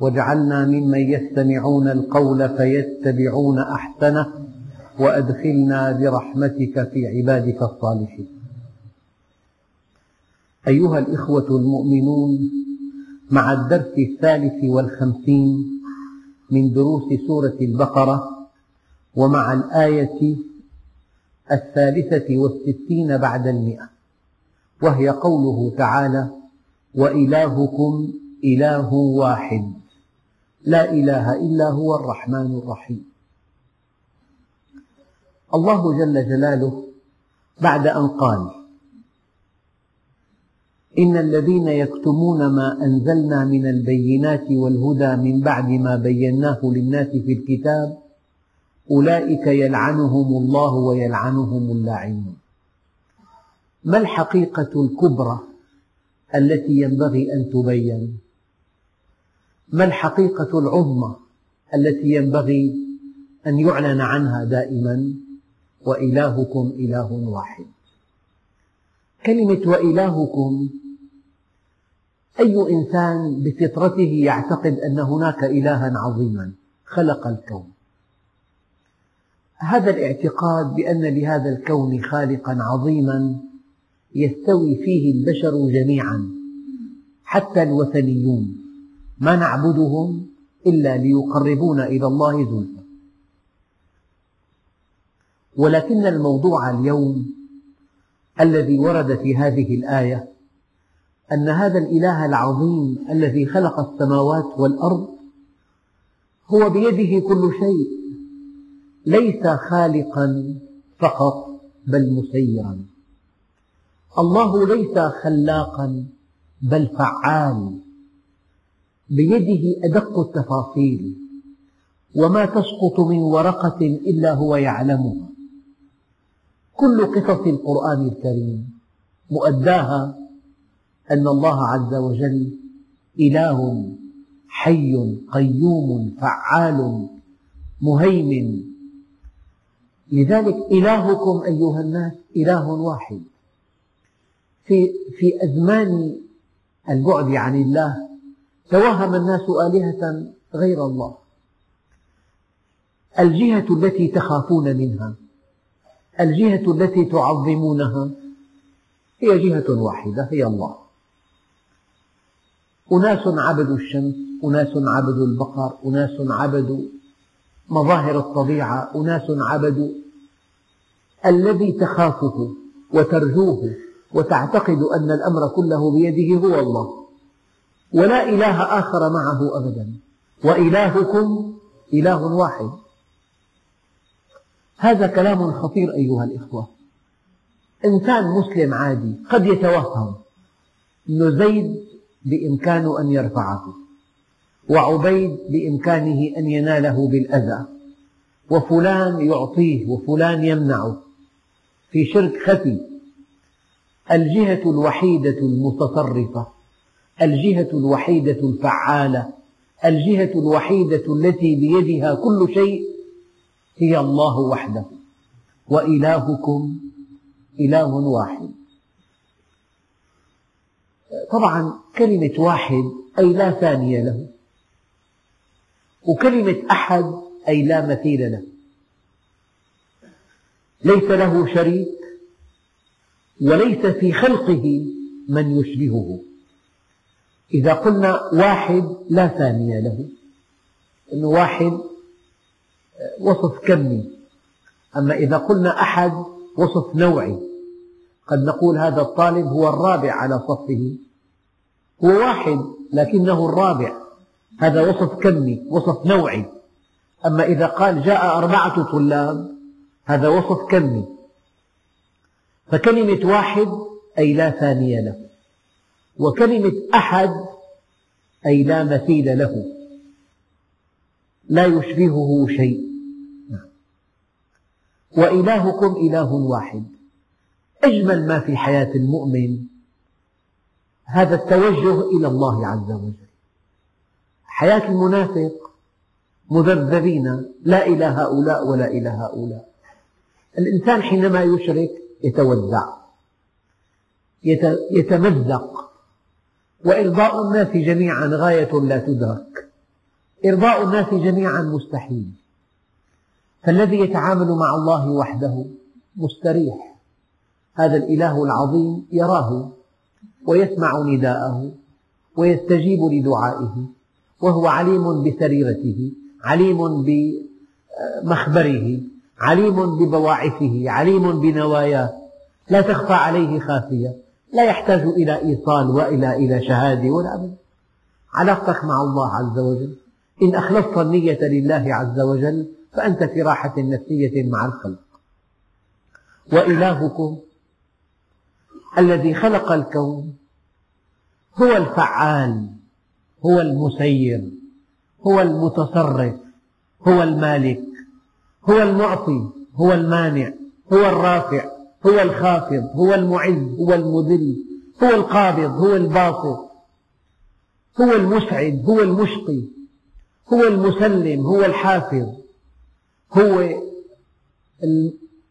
واجعلنا ممن يستمعون القول فيتبعون أحسنه وأدخلنا برحمتك في عبادك الصالحين. أيها الإخوة المؤمنون مع الدرس الثالث والخمسين من دروس سورة البقرة ومع الآية الثالثة والستين بعد المئة وهي قوله تعالى وإلهكم إله واحد لا إله إلا هو الرحمن الرحيم. الله جل جلاله بعد أن قال إن الذين يكتمون ما أنزلنا من البينات والهدى من بعد ما بيناه للناس في الكتاب أولئك يلعنهم الله ويلعنهم اللاعنون. ما الحقيقة الكبرى التي ينبغي أن تبين؟ ما الحقيقة العظمى التي ينبغي أن يعلن عنها دائما وإلهكم إله واحد؟ كلمة وإلهكم أي إنسان بفطرته يعتقد أن هناك إلها عظيما خلق الكون. هذا الاعتقاد بأن لهذا الكون خالقا عظيما يستوي فيه البشر جميعا حتى الوثنيون. ما نعبدهم إلا ليقربونا إلى الله زلفى. ولكن الموضوع اليوم الذي ورد في هذه الآية أن هذا الإله العظيم الذي خلق السماوات والأرض هو بيده كل شيء ليس خالقا فقط بل مسيرا. الله ليس خلاقا بل فعال. بيده أدق التفاصيل وما تسقط من ورقة إلا هو يعلمها كل قصص القرآن الكريم مؤداها أن الله عز وجل إله حي قيوم فعال مهيمن. لذلك إلهكم أيها الناس إله واحد. في, في أزمان البعد عن الله توهم الناس آلهة غير الله. الجهة التي تخافون منها. الجهة التي تعظمونها. هي جهة واحدة هي الله. أناس عبدوا الشمس أناس عبدوا البقر أناس عبدوا مظاهر الطبيعة أناس عبدوا الذي تخافه وترجوه وتعتقد أن الأمر كله بيده هو الله. ولا إله آخر معه أبدا. وإلهكم إله واحد. هذا كلام خطير أيها الإخوة. إنسان مسلم عادي قد يتوهم. أن زيد بإمكانه أن يرفعه. وعبيد بإمكانه أن يناله بالأذى. وفلان يعطيه وفلان يمنعه. في شرك خفي. الجهة الوحيدة المتصرفة. الجهة الوحيدة الفعالة الجهة الوحيدة التي بيدها كل شيء هي الله وحده وإلهكم إله واحد. طبعا كلمة واحد أي لا ثاني له وكلمة أحد أي لا مثيل له. ليس له شريك وليس في خلقه من يشبهه. إذا قلنا واحد لا ثاني له أنه واحد وصف كمي. أما إذا قلنا أحد وصف نوعي. قد نقول هذا الطالب هو الرابع على صفه. هو واحد لكنه الرابع. هذا وصف كمي وصف نوعي. أما إذا قال جاء أربعة طلاب هذا وصف كمي. فكلمة واحد أي لا ثاني له. وكلمة أحد أي لا مثيل له. لا يشبهه شيء. وإلهكم إله واحد. أجمل ما في حياة المؤمن هذا التوجه إلى الله عز وجل. حياة المنافق مذبذبين. لا إلى هؤلاء ولا إلى هؤلاء. الإنسان حينما يشرك يتوزع يتمزق. وإرضاء الناس جميعا غاية لا تدرك. إرضاء الناس جميعا مستحيل. فالذي يتعامل مع الله وحده مستريح. هذا الإله العظيم يراه ويسمع نداءه ويستجيب لدعائه وهو عليم بسريرته عليم بمخبره عليم ببواعثه عليم بنواياه. لا تخفى عليه خافية. لا يحتاج إلى إيصال وإلى إلى شهادة ولا أبدا علاقتك مع الله عز وجل. إن أخلصت النية لله عز وجل فأنت في راحة نفسية مع الخلق. وإلهكم الذي خلق الكون هو الفعال هو المسير هو المتصرف هو المالك هو المعطي هو المانع هو الرافع. هو الخافض هو المعز هو المذل هو القابض هو الباسط هو المسعد هو المشقي هو المسلم هو الحافظ هو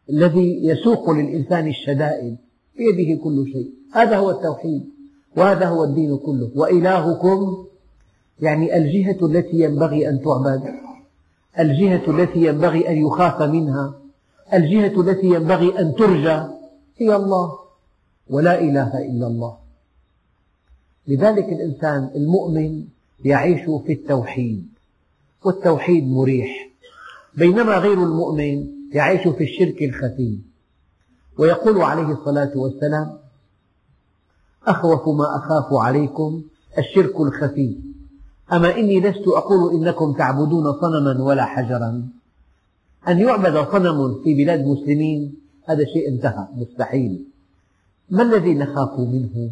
الذي يسوق للإنسان الشدائد. بيده كل شيء. هذا هو التوحيد وهذا هو الدين كله. وإلهكم يعني الجهة التي ينبغي أن تعبد الجهة التي ينبغي أن يخاف منها. الجهة التي ينبغي أن ترجى هي الله. ولا إله إلا الله. لذلك الإنسان المؤمن يعيش في التوحيد والتوحيد مريح. بينما غير المؤمن يعيش في الشرك الخفي. ويقول عليه الصلاة والسلام أخوف ما أخاف عليكم الشرك الخفي. أما إني لست أقول إنكم تعبدون صنما ولا حجرا. أن يعبد صنم في بلاد مسلمين هذا شيء انتهى مستحيل. ما الذي نخاف منه؟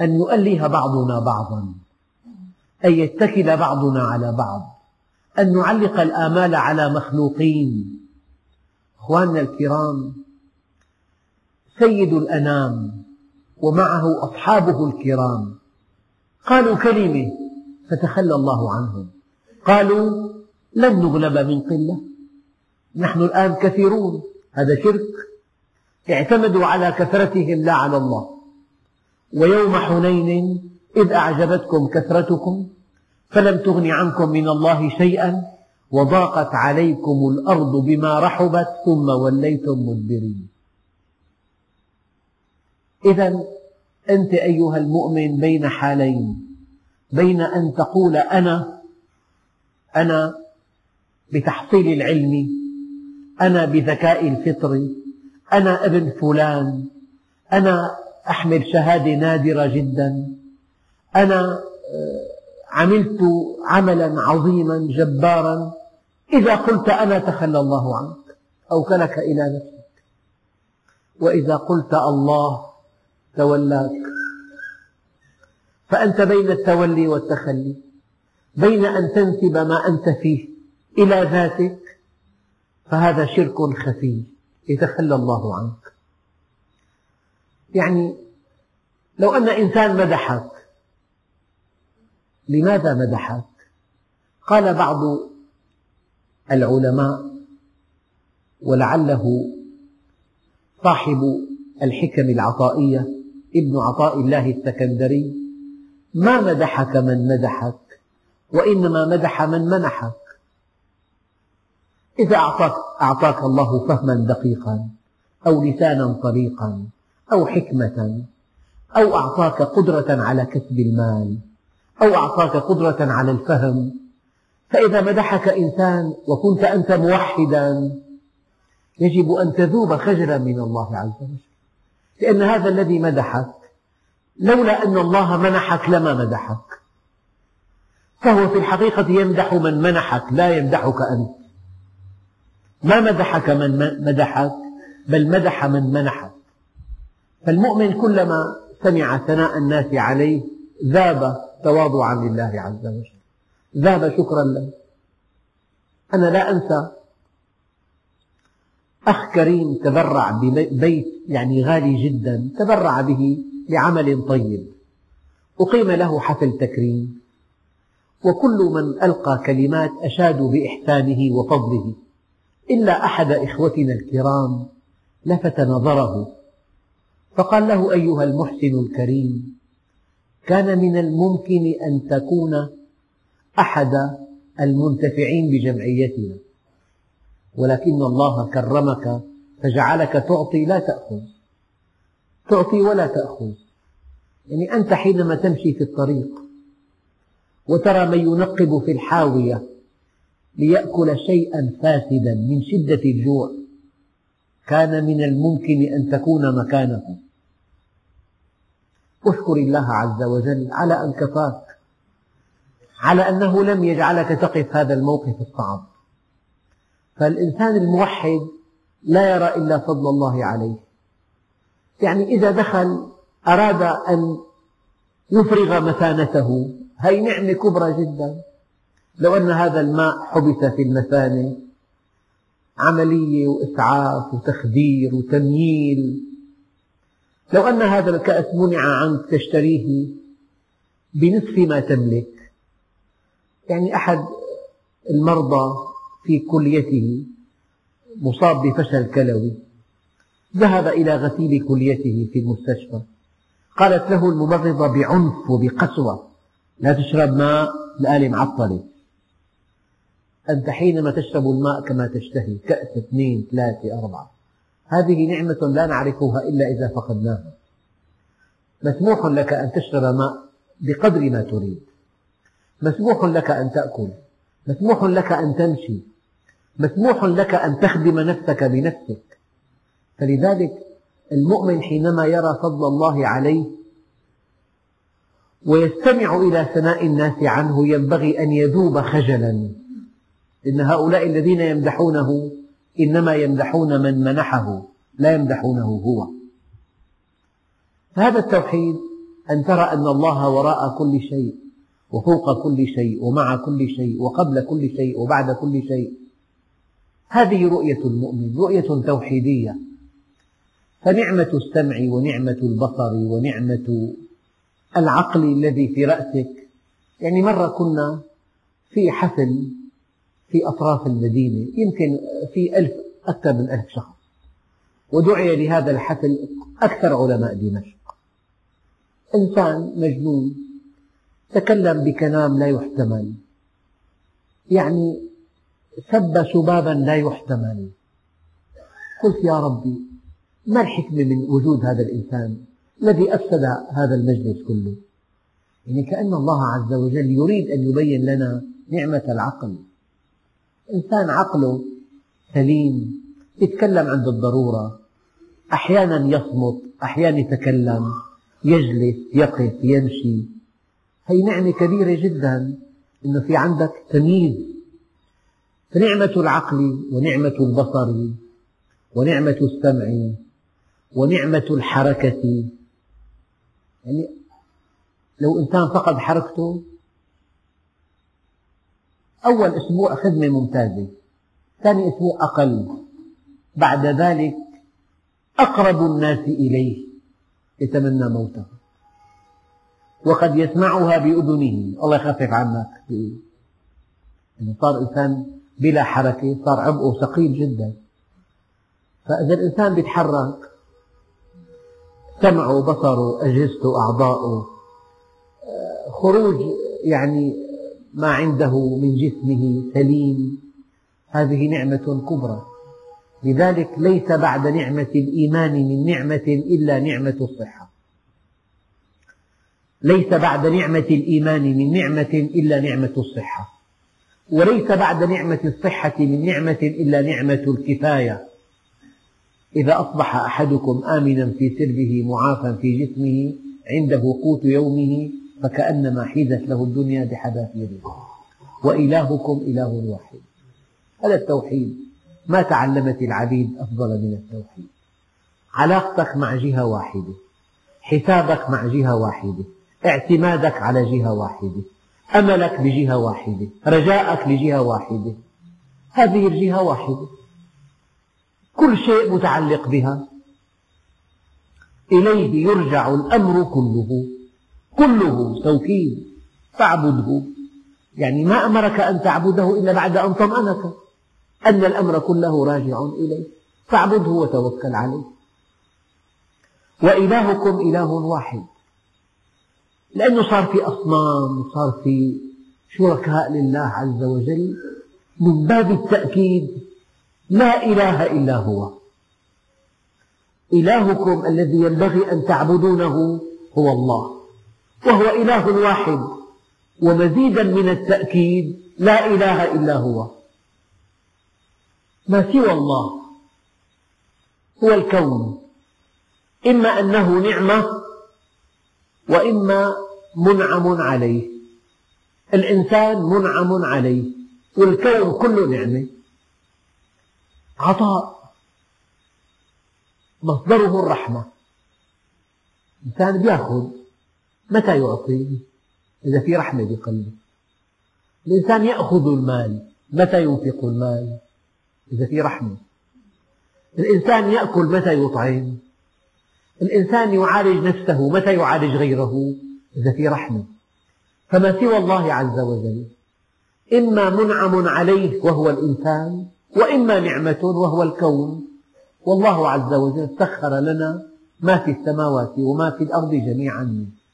أن يؤله بعضنا بعضا أن يتكل بعضنا على بعض أن نعلق الآمال على مخلوقين. أخواننا الكرام سيد الأنام ومعه أصحابه الكرام. قالوا كلمة فتخلى الله عنهم. قالوا لن نغلب من قلة. نحن الآن كثيرون. هذا شرك. اعتمدوا على كثرتهم لا على الله. ويوم حنين إذ أعجبتكم كثرتكم فلم تغن عنكم من الله شيئا وضاقت عليكم الأرض بما رحبت ثم وليتم مدبرين. إذا أنت أيها المؤمن بين حالين. بين أن تقول أنا أنا بتحصيل العلم أنا بذكاء الفطري أنا ابن فلان أنا أحمل شهادة نادرة جدا أنا آه، عملت عملا عظيما جبارا. إذا قلت أنا تخلى الله عنك أوكلك إلى نفسك. وإذا قلت الله تولاك. فأنت بين التولي والتخلي بين أن تنسب ما أنت فيه إلى ذاتك فهذا شرك خفي. يتخلى الله عنك. يعني لو أن إنسان مدحك لماذا مدحك؟ قال بعض العلماء ولعله صاحب الحكم العطائية ابن عطاء الله السكندري ما مدحك من مدحك وإنما مدح من منحك. إذا أعطاك, أعطاك الله فهما دقيقا أو لسانا طليقا أو حكمة أو أعطاك قدرة على كسب المال أو أعطاك قدرة على الفهم. فإذا مدحك إنسان وكنت أنت موحدا يجب أن تذوب خجلا من الله عز وجل. لأن هذا الذي مدحك لولا أن الله منحك لما مدحك. فهو في الحقيقة يمدح من منحك لا يمدحك أنت. ما مدحك من مدحك بل مدح من منحك. فالمؤمن كلما سمع ثناء الناس عليه ذاب تواضعا لله عز وجل. ذاب شكرا له. أنا لا أنسى أخ كريم تبرع ببيت يعني غالي جدا تبرع به لعمل طيب. أقيم له حفل تكريم. وكل من ألقى كلمات أشادوا بإحسانه وفضله. إلا أحد إخوتنا الكرام لفت نظره فقال له أيها المحسن الكريم كان من الممكن أن تكون أحد المنتفعين بجمعيتنا ولكن الله كرمك فجعلك تعطي لا تأخذ تعطي ولا تأخذ يعني أنت حينما تمشي في الطريق وترى من ينقب في الحاوية ليأكل شيئا فاسدا من شدة الجوع. كان من الممكن أن تكون مكانه. اشكر الله عز وجل على أن كفاك على أنه لم يجعلك تقف هذا الموقف الصعب. فالإنسان الموحد لا يرى إلا فضل الله عليه. يعني إذا دخل أراد أن يفرغ مثانته هذه نعمة كبرى جدا. لو أن هذا الماء حبس في المثانة عملية وإسعاف وتخدير وتمييل لو أن هذا الكأس منع عنك تشتريه بنصف ما تملك يعني أحد المرضى في كليته مصاب بفشل كلوي ذهب إلى غسيل كليته في المستشفى قالت له الممرضة بعنف وبقسوة لا تشرب ماء الآلة معطلة. أنت حينما تشرب الماء كما تشتهي كأس اثنين ثلاثة أربعة. هذه نعمة لا نعرفها إلا إذا فقدناها. مسموح لك أن تشرب ماء بقدر ما تريد. مسموح لك أن تأكل. مسموح لك أن تمشي. مسموح لك أن تخدم نفسك بنفسك. فلذلك المؤمن حينما يرى فضل الله عليه ويستمع إلى ثناء الناس عنه ينبغي أن يذوب خجلا. إن هؤلاء الذين يمدحونه إنما يمدحون من منحه لا يمدحونه هو. فهذا التوحيد أن ترى أن الله وراء كل شيء وفوق كل شيء ومع كل شيء وقبل كل شيء وبعد كل شيء. هذه رؤية المؤمن رؤية توحيدية. فنعمة السمع ونعمة البصر ونعمة العقل الذي في رأسك. يعني مرة كنا في حفل في أطراف المدينة يمكن في ألف أكثر من ألف شخص. ودعي لهذا الحفل أكثر علماء دمشق. إنسان مجنون تكلم بكلام لا يحتمل. يعني سب سبابا لا يحتمل. قلت يا ربي ما الحكمة من وجود هذا الإنسان الذي أفسد هذا المجلس كله؟ يعني كأن الله عز وجل يريد أن يبين لنا نعمة العقل. إنسان عقله سليم يتكلم عند الضرورة أحيانا يصمت أحيانا يتكلم يجلس يقف يمشي. هي نعمة كبيرة جدا أنه في عندك تمييز. فنعمة العقل ونعمة البصر ونعمة السمع ونعمة الحركة. يعني لو إنسان فقد حركته أول أسبوع خدمة ممتازة ثاني أسبوع أقل. بعد ذلك أقرب الناس إليه يتمنى موته. وقد يسمعها بأذنه. الله يخفف عنك. يعني صار إنسان بلا حركة صار عبئه ثقيل جدا. فإذا الإنسان يتحرك سمعه بصره أجهزته أعضاؤه خروج يعني ما عنده من جسمه سليم. هذه نعمة كبرى. لذلك ليس بعد نعمة الإيمان من نعمة إلا نعمة الصحة. ليس بعد نعمة الإيمان من نعمة إلا نعمة الصحة. وليس بعد نعمة الصحة من نعمة إلا نعمة الكفاية. إذا أصبح أحدكم آمنا في سربه معافى في جسمه عنده قوت يومه فكأنما حيزت له الدنيا بحذافيرها وإلهكم إله واحد. هذا التوحيد. ما تعلمت العبيد أفضل من التوحيد. علاقتك مع جهة واحدة. حسابك مع جهة واحدة. اعتمادك على جهة واحدة. أملك بجهة واحدة. رجاءك لجهة واحدة. هذه الجهة واحدة. كل شيء متعلق بها. إليه يرجع الأمر كله. كله توكيد فاعبده. يعني ما أمرك أن تعبده إلا بعد أن طمأنك أن الأمر كله راجع إليه فاعبده وتوكل عليه. وإلهكم إله واحد. لأنه صار في أصنام وصار في شركاء لله عز وجل. من باب التأكيد لا إله إلا هو. إلهكم الذي ينبغي أن تعبدونه هو الله. وهو إله واحد. ومزيدا من التأكيد لا إله إلا هو. ما سوى الله؟ هو الكون. إما أنه نعمة وإما منعم عليه. الإنسان منعم عليه. والكون كله نعمة. عطاء. مصدره الرحمة. الإنسان يأخذ متى يعطي إذا في رحمة بقلبه. الإنسان يأخذ المال. متى ينفق المال؟ إذا في رحمة. الإنسان يأكل متى يطعم؟ الإنسان يعالج نفسه متى يعالج غيره؟ إذا في رحمة. فما سوى الله عز وجل؟ إما منعم عليه وهو الإنسان وإما نعمة وهو الكون. والله عز وجل سخر لنا ما في السماوات وما في الأرض جميعا. منه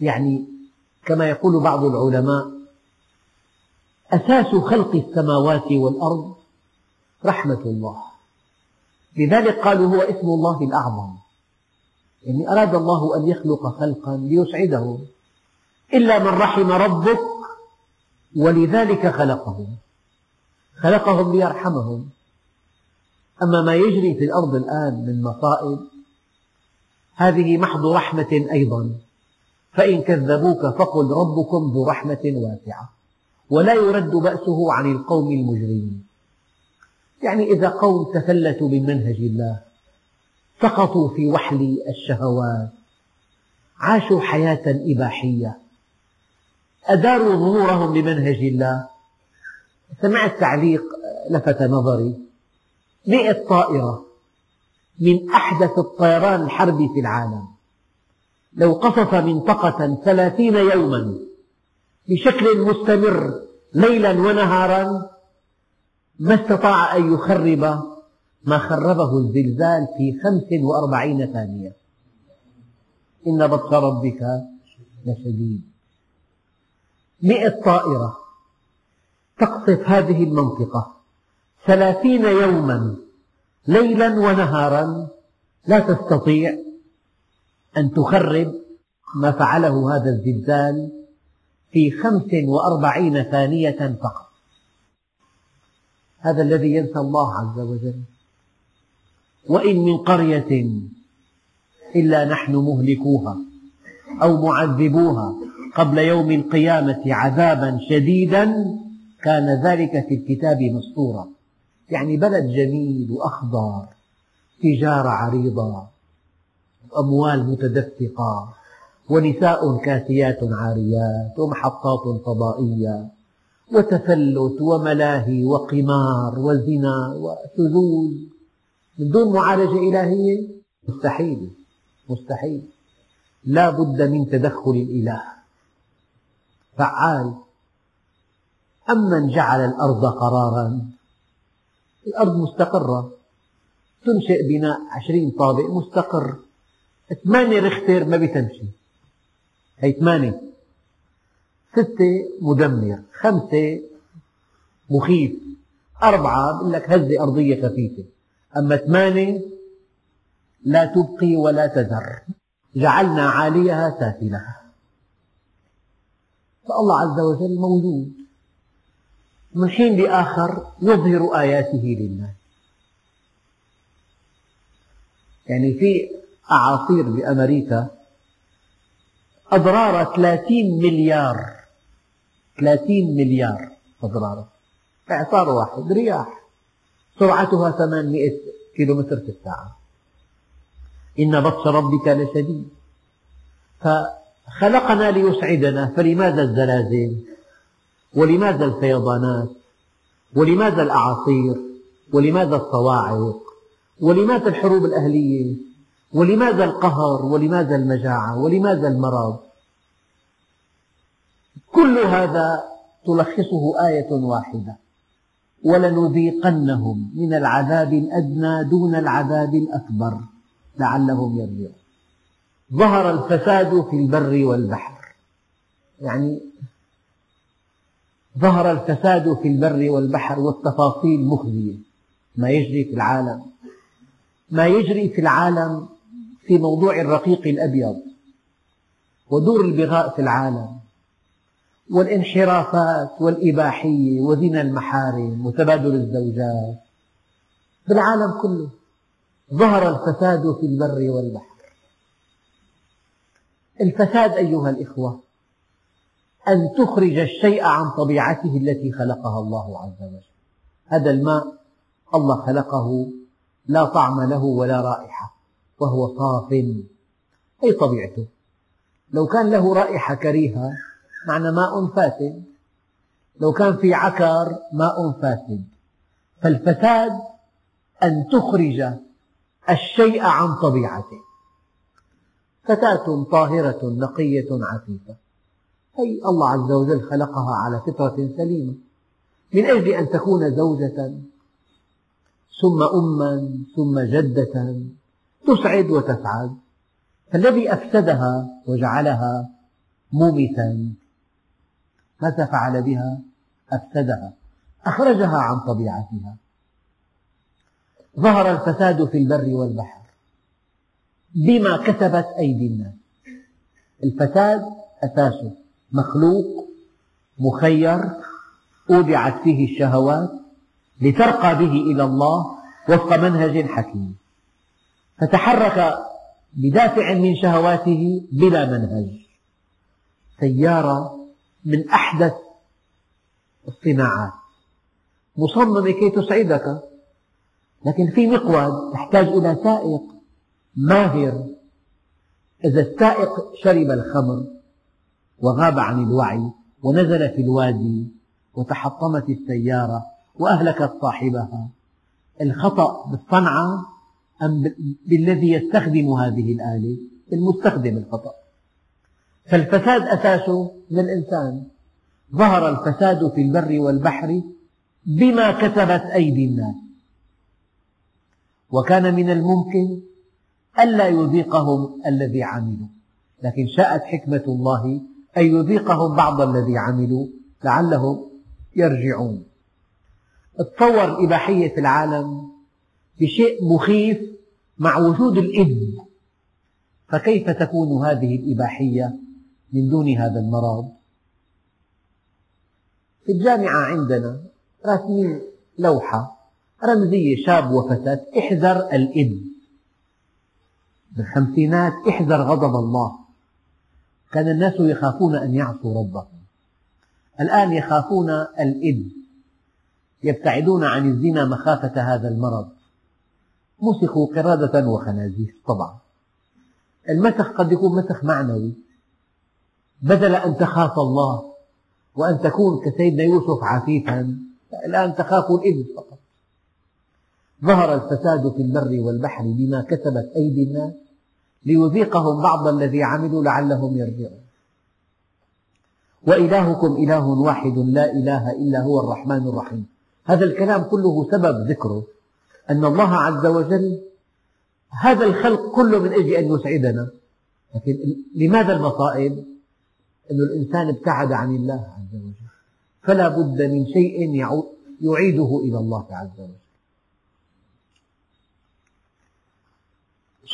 يعني كما يقول بعض العلماء أساس خلق السماوات والأرض رحمة الله. لذلك قالوا هو اسم الله الأعظم. يعني أراد الله أن يخلق خلقا ليسعدهم. إلا من رحم ربك ولذلك خلقهم. خلقهم ليرحمهم. أما ما يجري في الأرض الآن من مصائب هذه محض رحمة أيضا. فإن كذبوك فقل ربكم ذو رحمة واسعة ولا يرد بأسه عن القوم المجرمين. يعني إذا قوم تفلتوا من منهج الله سقطوا في وحل الشهوات عاشوا حياة إباحية أداروا ظهورهم لمنهج الله. سمعت تعليق لفت نظري. مئة طائرة من أحدث الطيران الحربي في العالم. لو قصف منطقة ثلاثين يوما بشكل مستمر ليلا ونهارا ما استطاع أن يخرب ما خربه الزلزال في خمس وأربعين ثانية. إن بطش ربك لشديد. مئة طائرة تقصف هذه المنطقة ثلاثين يوما ليلا ونهارا لا تستطيع أن تخرب ما فعله هذا الزلزال في خمس وأربعين ثانية فقط. هذا الذي ينسى الله عز وجل. وإن من قرية إلا نحن مهلكوها أو معذبوها قبل يوم القيامة عذابا شديدا كان ذلك في الكتاب مسطورا يعني بلد جميل وأخضر تجارة عريضة أموال متدفقة ونساء كاسيات عاريات ومحطات فضائية وتفلت وملاهي وقمار وزنا وشذوذ من دون معالجة إلهية؟ مستحيل مستحيل. لا بد من تدخل الإله. فعال. أمن جعل الأرض قرارا. الأرض مستقرة. تنشئ بناء عشرين طابق مستقر. ثمانية رختر ما بتمشي هي ثمانية ستة مدمر خمسة مخيف. أربعة بقول لك هزة أرضية خفيفة. أما ثمانية لا تبقي ولا تذر. جعلنا عاليها سافلها فالله عز وجل موجود. من حين لآخر يظهر آياته للناس. يعني في أعاصير بأمريكا أضرار 30 مليار 30 مليار أضرار. إعصار واحد رياح. سرعتها 800 كيلومتر في الساعة. إن بطش ربك لشديد. فخلقنا ليسعدنا فلماذا الزلازل؟ ولماذا الفيضانات؟ ولماذا الأعاصير ولماذا الصواعق؟ ولماذا الحروب الأهلية؟ ولماذا القهر؟ ولماذا المجاعة؟ ولماذا المرض؟ كل هذا تلخصه آية واحدة. ولنذيقنهم من العذاب الأدنى دون العذاب الأكبر لعلهم يرجعون. ظهر الفساد في البر والبحر. يعني ظهر الفساد في البر والبحر والتفاصيل مخزية. ما يجري في العالم. ما يجري في العالم في موضوع الرقيق الأبيض ودور البغاء في العالم والانحرافات والإباحية وزنا المحارم وتبادل الزوجات بالعالم كله ظهر الفساد في البر والبحر. الفساد أيها الإخوة أن تخرج الشيء عن طبيعته التي خلقها الله عز وجل. هذا الماء الله خلقه لا طعم له ولا رائحة. وهو صاف أي طبيعته؟ لو كان له رائحة كريهة معنى ماء فاسد لو كان في عكر ماء فاسد فالفساد أن تخرج الشيء عن طبيعته. فتاة طاهرة نقية عفيفة. أي الله عز وجل خلقها على فطرة سليمة. من أجل أن تكون زوجة ثم أما ثم جدة. تسعد وتسعد. فالذي أفسدها وجعلها مومثا ماذا فعل بها؟ أفسدها أخرجها عن طبيعتها. ظهر الفساد في البر والبحر بما كسبت أيدي الناس. الفساد أساسه مخلوق مخير أودعت فيه الشهوات لترقى به إلى الله وفق منهج حكيم. فتحرك بدافع من شهواته بلا منهج. سيارة من أحدث الصناعات. مصممة كي تسعدك لكن في مقود تحتاج إلى سائق ماهر. إذا السائق شرب الخمر وغاب عن الوعي ونزل في الوادي وتحطمت السيارة وأهلكت صاحبها الخطأ بالصنعة أم بالذي يستخدم هذه الآلة؟ المستخدم الخطأ. فالفساد أساسه من الإنسان ظهر الفساد في البر والبحر بما كسبت أيدي الناس. وكان من الممكن ألا يذيقهم الذي عملوا. لكن شاءت حكمة الله أن يذيقهم بعض الذي عملوا لعلهم يرجعون. تصور الإباحية في العالم بشيء مخيف مع وجود الإذن فكيف تكون هذه الإباحية من دون هذا المرض؟ في الجامعة عندنا راسمين لوحة رمزية شاب وفتاة احذر الإذن بالخمسينات احذر غضب الله. كان الناس يخافون أن يعصوا ربهم. الآن يخافون الإذن يبتعدون عن الزنا مخافة هذا المرض. مسخوا قردة وخنازير طبعا. المسخ قد يكون مسخ معنوي. بدل أن تخاف الله وأن تكون كسيدنا يوسف عفيفا الآن تخاف الإذن فقط. ظهر الفساد في البر والبحر بما كسبت أيدي الناس ليذيقهم بعض الذي عملوا لعلهم يرجعون. وإلهكم إله واحد لا إله إلا هو الرحمن الرحيم. هذا الكلام كله سبب ذكره. أن الله عز وجل هذا الخلق كله من أجل أن يسعدنا. لكن لماذا المصائب؟ أن الإنسان ابتعد عن الله عز وجل. فلا بد من شيء يعيده إلى الله عز وجل.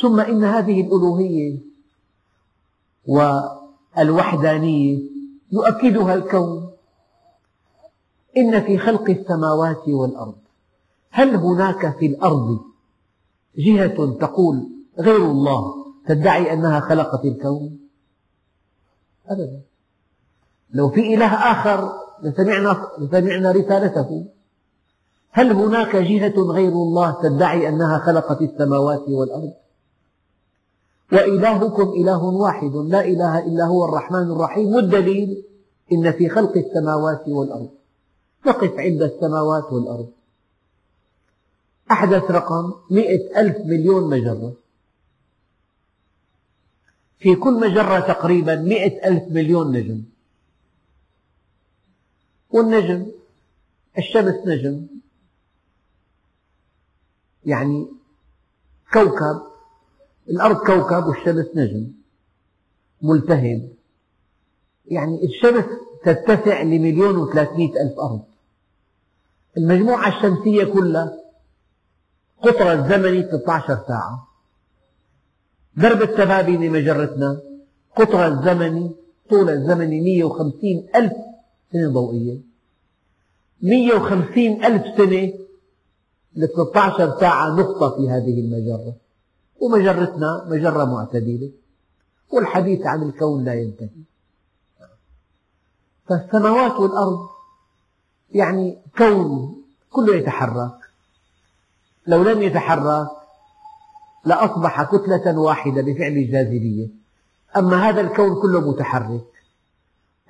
ثم إن هذه الألوهية والوحدانية يؤكدها الكون. إن في خلق السماوات والأرض. هل هناك في الأرض جهة تقول غير الله تدعي أنها خلقت الكون؟ أبدا. لو في إله آخر لسمعنا, لسمعنا رسالته هل هناك جهة غير الله تدعي أنها خلقت السماوات والأرض؟ وإلهكم إله واحد لا إله إلا هو الرحمن الرحيم والدليل إن في خلق السماوات والأرض. نقف عند السماوات والأرض. أحدث رقم مئة ألف مليون مجرة. في كل مجرة تقريبا مئة ألف مليون نجم. والنجم الشمس نجم. يعني كوكب الأرض كوكب والشمس نجم. ملتهب. يعني الشمس تتسع لمليون وثلاثمئة ألف أرض. المجموعة الشمسية كلها قطرها الزمني 13 ساعة. درب التبابين مجرتنا قطرها الزمني طول الزمني 150 ألف سنة ضوئية. 150 ألف سنة ل 13 ساعة نقطة في هذه المجرة. ومجرتنا مجرة معتدلة. والحديث عن الكون لا ينتهي. فالسماوات والأرض يعني كون كله يتحرك. لو لم يتحرك لأصبح كتلة واحدة بفعل الجاذبية. أما هذا الكون كله متحرك.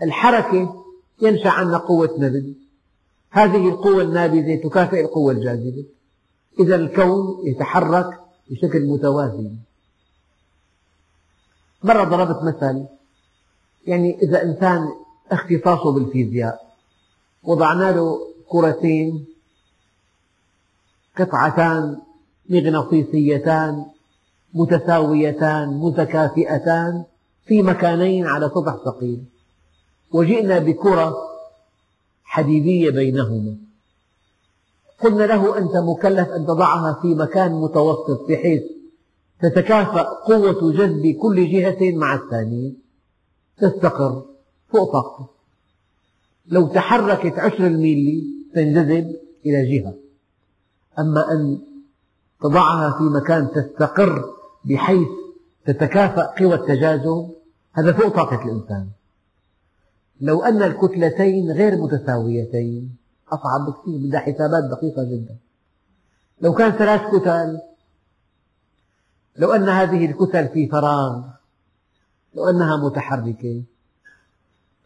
الحركة ينشأ عنها قوة نبذ. هذه القوة النابذة تكافئ القوة الجاذبة. إذا الكون يتحرك بشكل متوازي مرة ضربت مثل يعني إذا إنسان اختصاصه بالفيزياء وضعنا له كرتين قطعتان مغناطيسيتان متساويتان متكافئتان في مكانين على سطح ثقيل. وجئنا بكرة حديدية بينهما. قلنا له أنت مكلف أن تضعها في مكان متوسط بحيث تتكافأ قوة جذب كل جهة مع الثانية تستقر فوق طاقته لو تحركت عشر الميلي تنجذب إلى جهة. أما أن تضعها في مكان تستقر بحيث تتكافأ قوى التجاذب هذا فوق طاقة الإنسان. لو أن الكتلتين غير متساويتين أصعب بكثير بدها حسابات دقيقة جدا. لو كان ثلاث كتل لو أن هذه الكتل في فراغ لو أنها متحركة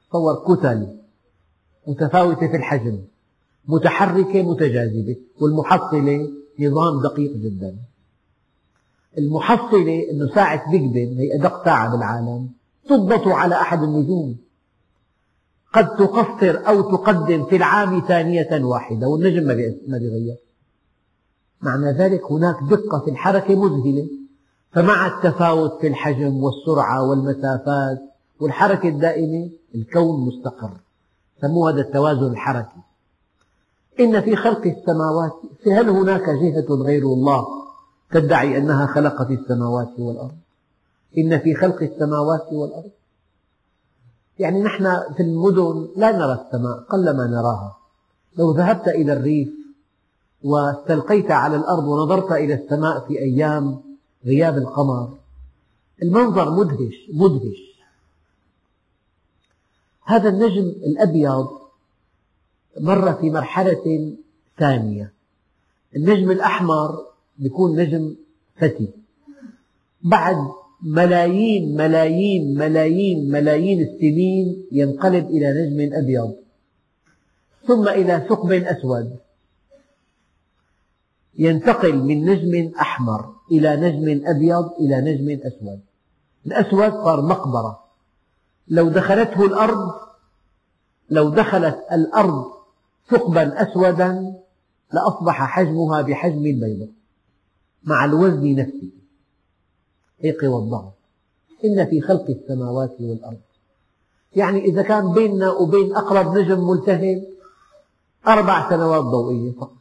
تصور كتل متفاوتة في الحجم. متحركة متجاذبة والمحصلة نظام دقيق جدا. المحصلة أنه ساعة بيج بن هي أدق ساعة بالعالم تضبط على أحد النجوم. قد تقصر أو تقدم في العام ثانية واحدة والنجم ما بيغير. معنى ذلك هناك دقة في الحركة مذهلة. فمع التفاوت في الحجم والسرعة والمسافات والحركة الدائمة الكون مستقر. سموه هذا التوازن الحركي. إن في خلق السماوات هل هناك جهة غير الله تدعي أنها خلقت السماوات والأرض؟ إن في خلق السماوات والأرض. يعني نحن في المدن لا نرى السماء قلما نراها. لو ذهبت إلى الريف واستلقيت على الأرض ونظرت إلى السماء في أيام غياب القمر المنظر مدهش مدهش. هذا النجم الأبيض مر في مرحلة ثانية. النجم الأحمر يكون نجم فتي. بعد ملايين ملايين ملايين ملايين السنين ينقلب إلى نجم أبيض. ثم إلى ثقب أسود. ينتقل من نجم أحمر إلى نجم أبيض إلى نجم أسود. الأسود صار مقبرة. لو دخلته الأرض لو دخلت الأرض ثقبا أسودا لأصبح حجمها بحجم البيضة. مع الوزن نفسه. هيك والضغط. إن في خلق السماوات والأرض. يعني إذا كان بيننا وبين أقرب نجم ملتهب أربع سنوات ضوئية فقط.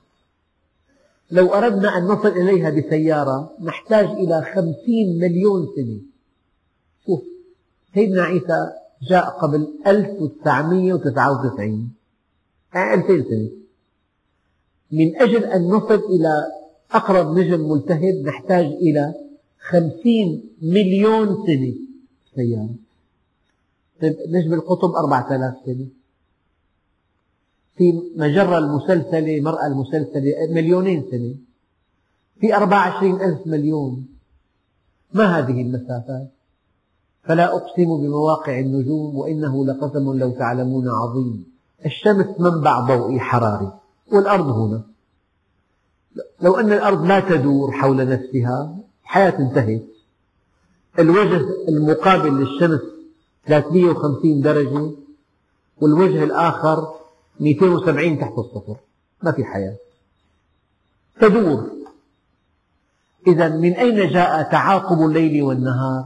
لو أردنا أن نصل إليها بسيارة نحتاج إلى خمسين مليون سنة. شوف سيدنا عيسى جاء قبل 1999 2000 سنة من أجل أن نصل إلى أقرب نجم ملتهب نحتاج إلى خمسين مليون سنة سيارة. طيب نجم القطب أربعة آلاف سنة. في مجرة المسلسلة مرأة المسلسلة مليونين سنة. في أربعة وعشرين ألف مليون. ما هذه المسافات؟ فلا أقسم بمواقع النجوم وإنه لقسم لو تعلمون عظيم. الشمس منبع ضوئي حراري والأرض هنا. لو أن الأرض لا تدور حول نفسها الحياة انتهت. الوجه المقابل للشمس 350 درجة والوجه الآخر 270 تحت الصفر. ما في حياة. تدور. إذا من أين جاء تعاقب الليل والنهار؟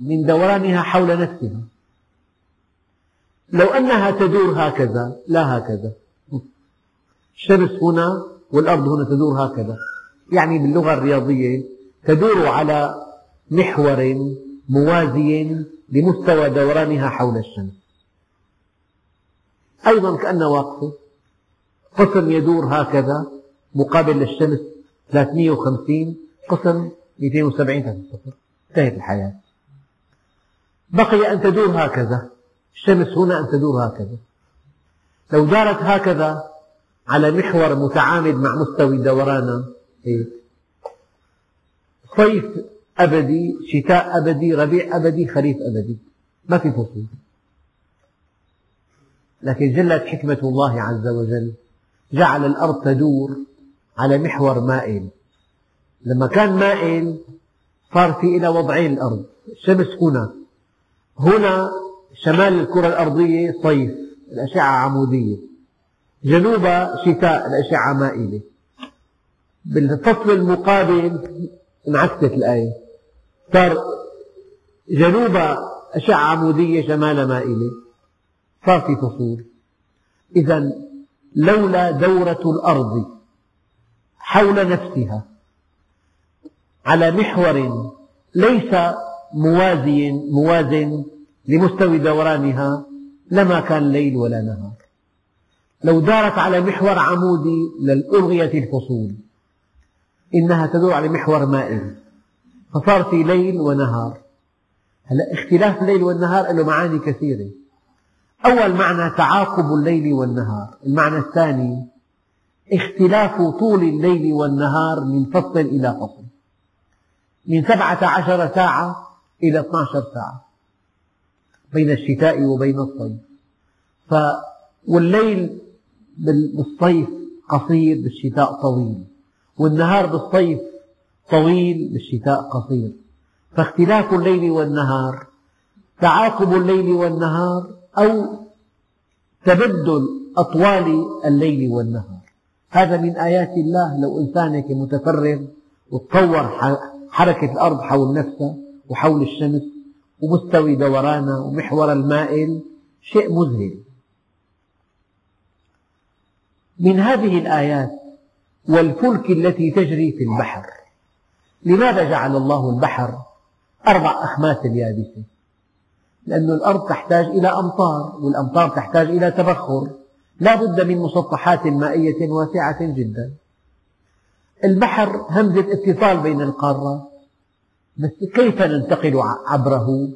من دورانها حول نفسها. لو أنها تدور هكذا لا هكذا. الشمس هنا والأرض هنا تدور هكذا. يعني باللغة الرياضية تدور على محور موازي لمستوى دورانها حول الشمس. أيضا كأنها واقفة. قسم يدور هكذا مقابل للشمس 350 قسم 270 تحت الصفر انتهت الحياة. بقي أن تدور هكذا. الشمس هنا أن تدور هكذا. لو دارت هكذا على محور متعامد مع مستوى دورانها هيك صيف أبدي شتاء أبدي ربيع أبدي خريف أبدي. ما في فصول لكن جلت حكمة الله عز وجل. جعل الأرض تدور على محور مائل. لما كان مائل صار في إلى وضعين الأرض. الشمس هنا. هنا شمال الكرة الأرضية صيف الأشعة عمودية. جنوبها شتاء الأشعة مائلة. بالفصل المقابل انعكست الآية. صار جنوبها أشعة عمودية شمال مائلة. صار في فصول. إذا لولا دورة الأرض حول نفسها على محور ليس موازي موازن لمستوى دورانها لما كان ليل ولا نهار. لو دارت على محور عمودي لألغيت الفصول. إنها تدور على محور مائل. فصار في ليل ونهار. هلا اختلاف الليل والنهار له معاني كثيرة. أول معنى تعاقب الليل والنهار. المعنى الثاني اختلاف طول الليل والنهار من فصل إلى فصل. من سبعة عشر ساعة إلى 12 ساعة. بين الشتاء وبين الصيف. ف والليل بالصيف قصير بالشتاء طويل. والنهار بالصيف طويل بالشتاء قصير. فاختلاف الليل والنهار تعاقب الليل والنهار أو تبدل أطوال الليل والنهار. هذا من آيات الله لو إنسان هيك متفرغ وتطور حركة الأرض حول نفسها وحول الشمس ومستوي دورانها ومحور المائل شيء مذهل. من هذه الآيات والفلك التي تجري في البحر لماذا جعل الله البحر أربع أخماس يابسة لأن الأرض تحتاج إلى أمطار والأمطار تحتاج إلى تبخر. لا بد من مسطحات مائية واسعة جدا. البحر همزة اتصال بين القارات كيف ننتقل عبره؟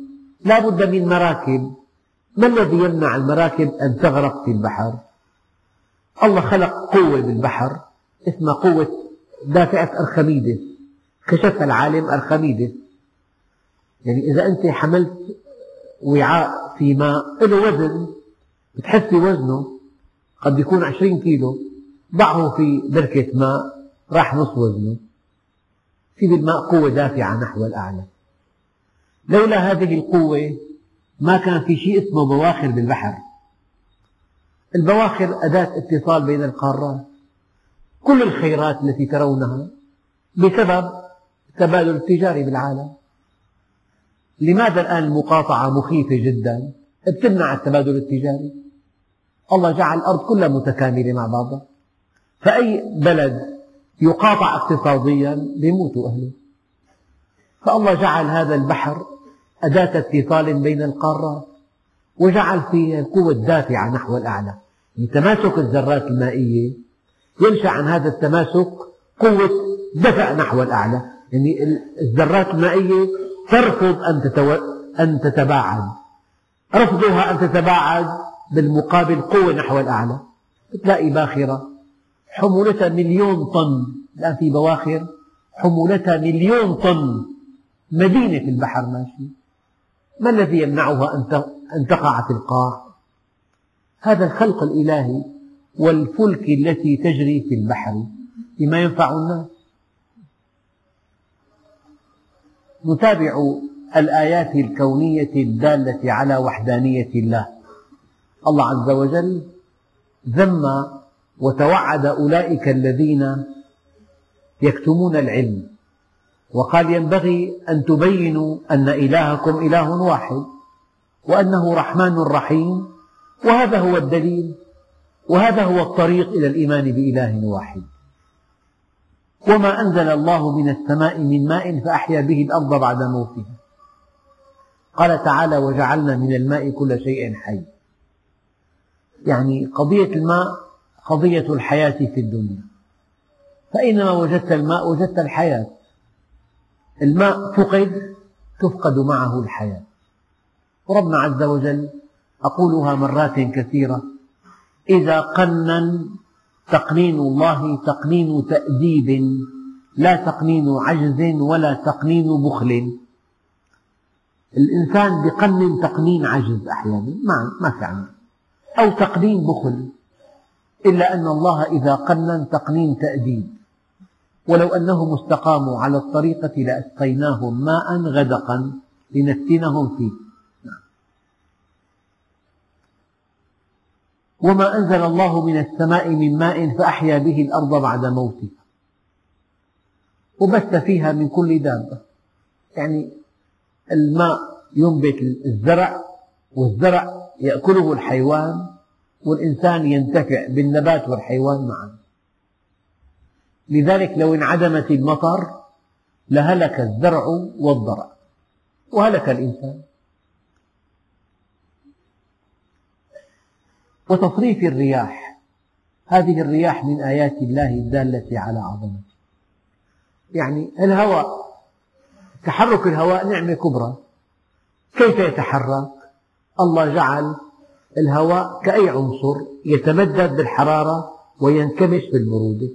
لا بد من مراكب. ما الذي يمنع المراكب أن تغرق في البحر؟ الله خلق قوة بالبحر اسمها قوة دافعة أرخميدس. كشفها العالم أرخميدس. يعني إذا أنت حملت وعاء في ماء له وزن. بتحس بوزنه. قد يكون عشرين كيلو. ضعه في بركة ماء راح نص وزنه. في بالماء قوة دافعة نحو الأعلى. لولا هذه القوة ما كان في شيء اسمه بواخر بالبحر. البواخر أداة اتصال بين القارات. كل الخيرات التي ترونها بسبب التبادل التجاري بالعالم. لماذا الآن المقاطعة مخيفة جدا؟ بتمنع التبادل التجاري. الله جعل الأرض كلها متكاملة مع بعضها. فأي بلد يقاطع اقتصاديا بيموتوا أهله. فالله جعل هذا البحر أداة اتصال بين القارات وجعل فيه القوة الدافعة نحو الأعلى. تماسك الذرات المائية ينشأ عن هذا التماسك قوة دفع نحو الأعلى. يعني الذرات المائية ترفض أن, تتو... أن تتباعد. رفضها أن تتباعد بالمقابل قوة نحو الأعلى. تلاقي باخرة حمولتها مليون طن. الآن في بواخر. حمولتها مليون طن. مدينة في البحر ماشي. ما الذي يمنعها أن تقع في القاع؟ هذا الخلق الإلهي والفلك التي تجري في البحر. بما ينفع الناس. نتابع الآيات الكونية الدالة على وحدانية الله. الله عز وجل ذم وتوعد أولئك الذين يكتمون العلم. وقال ينبغي أن تبينوا أن إلهكم إله واحد وأنه رحمن رحيم وهذا هو الدليل وهذا هو الطريق إلى الإيمان بإله واحد. وما أنزل الله من السماء من ماء فأحيا به الأرض بعد موتها. قال تعالى وجعلنا من الماء كل شيء حي. يعني قضية الماء قضية الحياة في الدنيا. فأينما وجدت الماء وجدت الحياة. الماء فقد تفقد معه الحياة. وربنا عز وجل أقولها مرات كثيرة إذا قنن تقنين الله تقنين تأديب لا تقنين عجز ولا تقنين بخل. الإنسان بقنن تقنين عجز أحيانا ما ما في عنده أو تقنين بخل. إلا أن الله إذا قنن تقنين تأديب. ولو أنهم استقاموا على الطريقة لأسقيناهم ماء غدقا لنفتنهم فيه. وما أنزل الله من السماء من ماء فأحيا به الأرض بعد موتها وبث فيها من كل دابة. يعني الماء ينبت الزرع والزرع يأكله الحيوان والإنسان ينتفع بالنبات والحيوان معا. لذلك لو انعدمت المطر لهلك الزرع والضرع وهلك الإنسان. وتصريف الرياح هذه الرياح من آيات الله الدالة على عظمته. يعني الهواء تحرك الهواء نعمة كبرى. كيف يتحرك؟ الله جعل الهواء كأي عنصر يتمدد بالحرارة وينكمش بالبرودة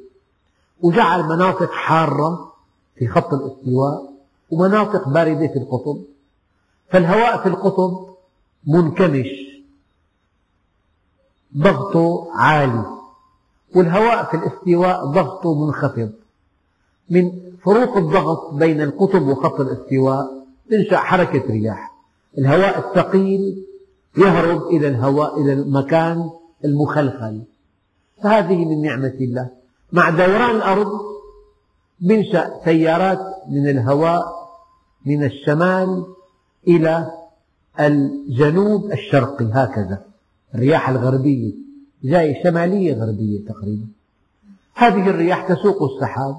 وجعل مناطق حارة في خط الاستواء ومناطق باردة في القطب. فالهواء في القطب منكمش. ضغطه عالي. والهواء في الاستواء ضغطه منخفض. من فروق الضغط بين القطب وخط الاستواء تنشأ حركة رياح. الهواء الثقيل يهرب إلى الهواء إلى المكان المخلخل. فهذه من نعمة الله. مع دوران الأرض ينشأ سيارات من الهواء من الشمال إلى الجنوب الشرقي هكذا. الرياح الغربية جاية شمالية غربية تقريبا. هذه الرياح تسوق السحاب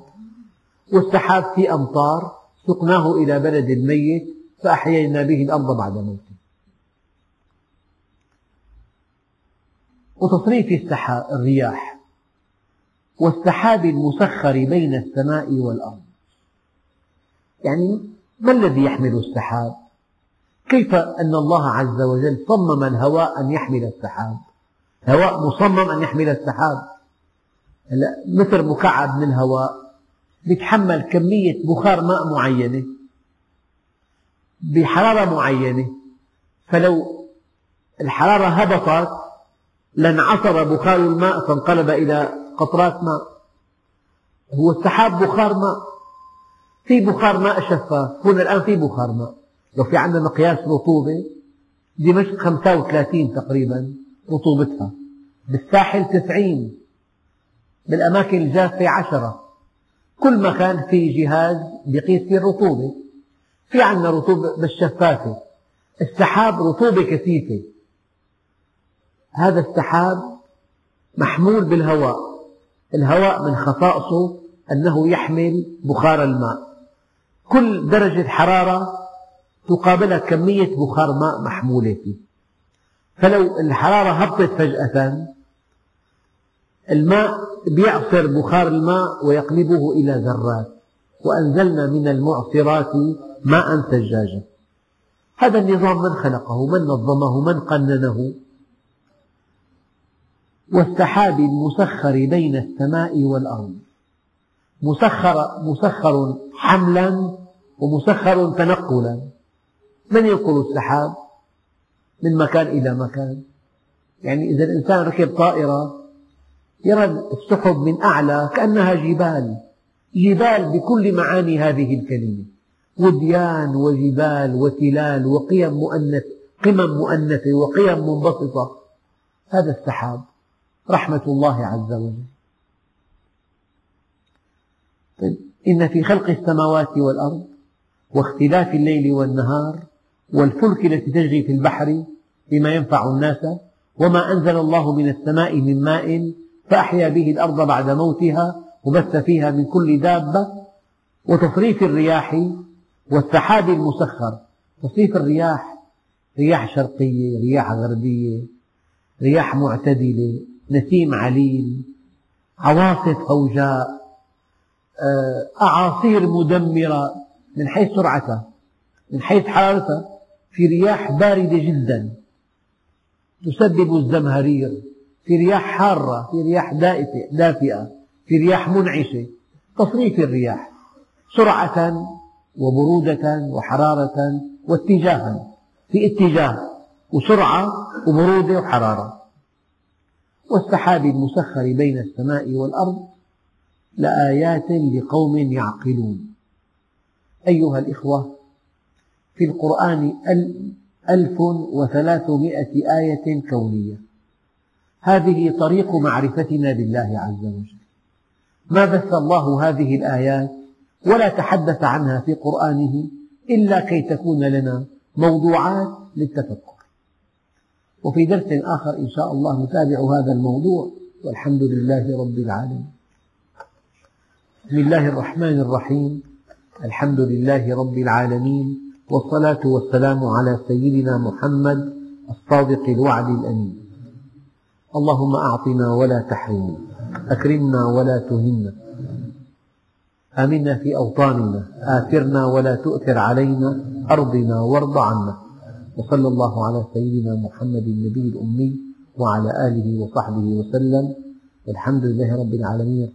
والسحاب في أمطار سقناه إلى بلد ميت فأحيينا به الأرض بعد موته. وتصريف الرياح والسحاب المسخر بين السماء والأرض. يعني ما الذي يحمل السحاب؟ كيف أن الله عز وجل صمم الهواء أن يحمل السحاب؟ الهواء مصمم أن يحمل السحاب. متر مكعب من الهواء يتحمل كمية بخار ماء معينة بحرارة معينة. فلو الحرارة هبطت لانعصر بخار الماء فانقلب إلى قطرات ماء. هو السحاب بخار ماء. في بخار ماء شفاف هنا الآن في بخار ماء. لو في عندنا مقياس رطوبة دمشق 35 تقريبا رطوبتها. بالساحل 90 بالأماكن الجافة 10 كل مكان فيه جهاز يقيس فيه الرطوبة. في عندنا رطوبة بس شفافة السحاب رطوبة كثيفة. هذا السحاب محمول بالهواء. الهواء من خصائصه أنه يحمل بخار الماء. كل درجة حرارة تقابلها كمية بخار ماء محمولة فيه. فلو الحرارة هبطت فجأة الماء يعصر بخار الماء ويقلبه إلى ذرات. وأنزلنا من المعصرات ماء ثجاجا. هذا النظام من خلقه من نظمه من قننه. والسحاب المسخر بين السماء والأرض. مسخر, مسخر حملا ومسخر تنقلا. من ينقل السحاب؟ من مكان إلى مكان. يعني إذا الإنسان ركب طائرة يرى السحب من أعلى كأنها جبال. جبال بكل معاني هذه الكلمة. وديان وجبال وتلال وقيم مؤنث قمم مؤنثة وقيم منبسطة. هذا السحاب. رحمة الله عز وجل. طيب إن في خلق السماوات والأرض واختلاف الليل والنهار والفلك التي تجري في البحر بما ينفع الناس وما أنزل الله من السماء من ماء فأحيا به الأرض بعد موتها وبث فيها من كل دابة وتصريف الرياح والسحاب المسخر. تصريف الرياح رياح شرقية رياح غربية رياح معتدلة. نسيم عليل عواصف هوجاء آه، أعاصير مدمرة من حيث سرعتها من حيث حرارتها في رياح باردة جدا. تسبب الزمهرير في رياح حارة في رياح دافئة في رياح منعشة. تصريف الرياح سرعة وبرودة وحرارة واتجاها في اتجاه وسرعة وبرودة وحرارة. والسحاب المسخر بين السماء والأرض لآيات لقوم يعقلون. أيها الإخوة في القرآن ألف وثلاثمائة آية كونية. هذه طريق معرفتنا بالله عز وجل. ما بث الله هذه الآيات ولا تحدث عنها في قرآنه إلا كي تكون لنا موضوعات للتفكر وفي درس آخر إن شاء الله نتابع هذا الموضوع والحمد لله رب العالمين. بسم الله الرحمن الرحيم. الحمد لله رب العالمين والصلاة والسلام على سيدنا محمد الصادق الوعد الأمين. اللهم أعطنا ولا تحرمنا أكرمنا ولا تهنا. آمنا في أوطاننا آثرنا ولا تؤثر علينا أرضنا وارض عنا. وصلى الله على سيدنا محمد النبي الأمي وعلى آله وصحبه وسلم. والحمد لله رب العالمين.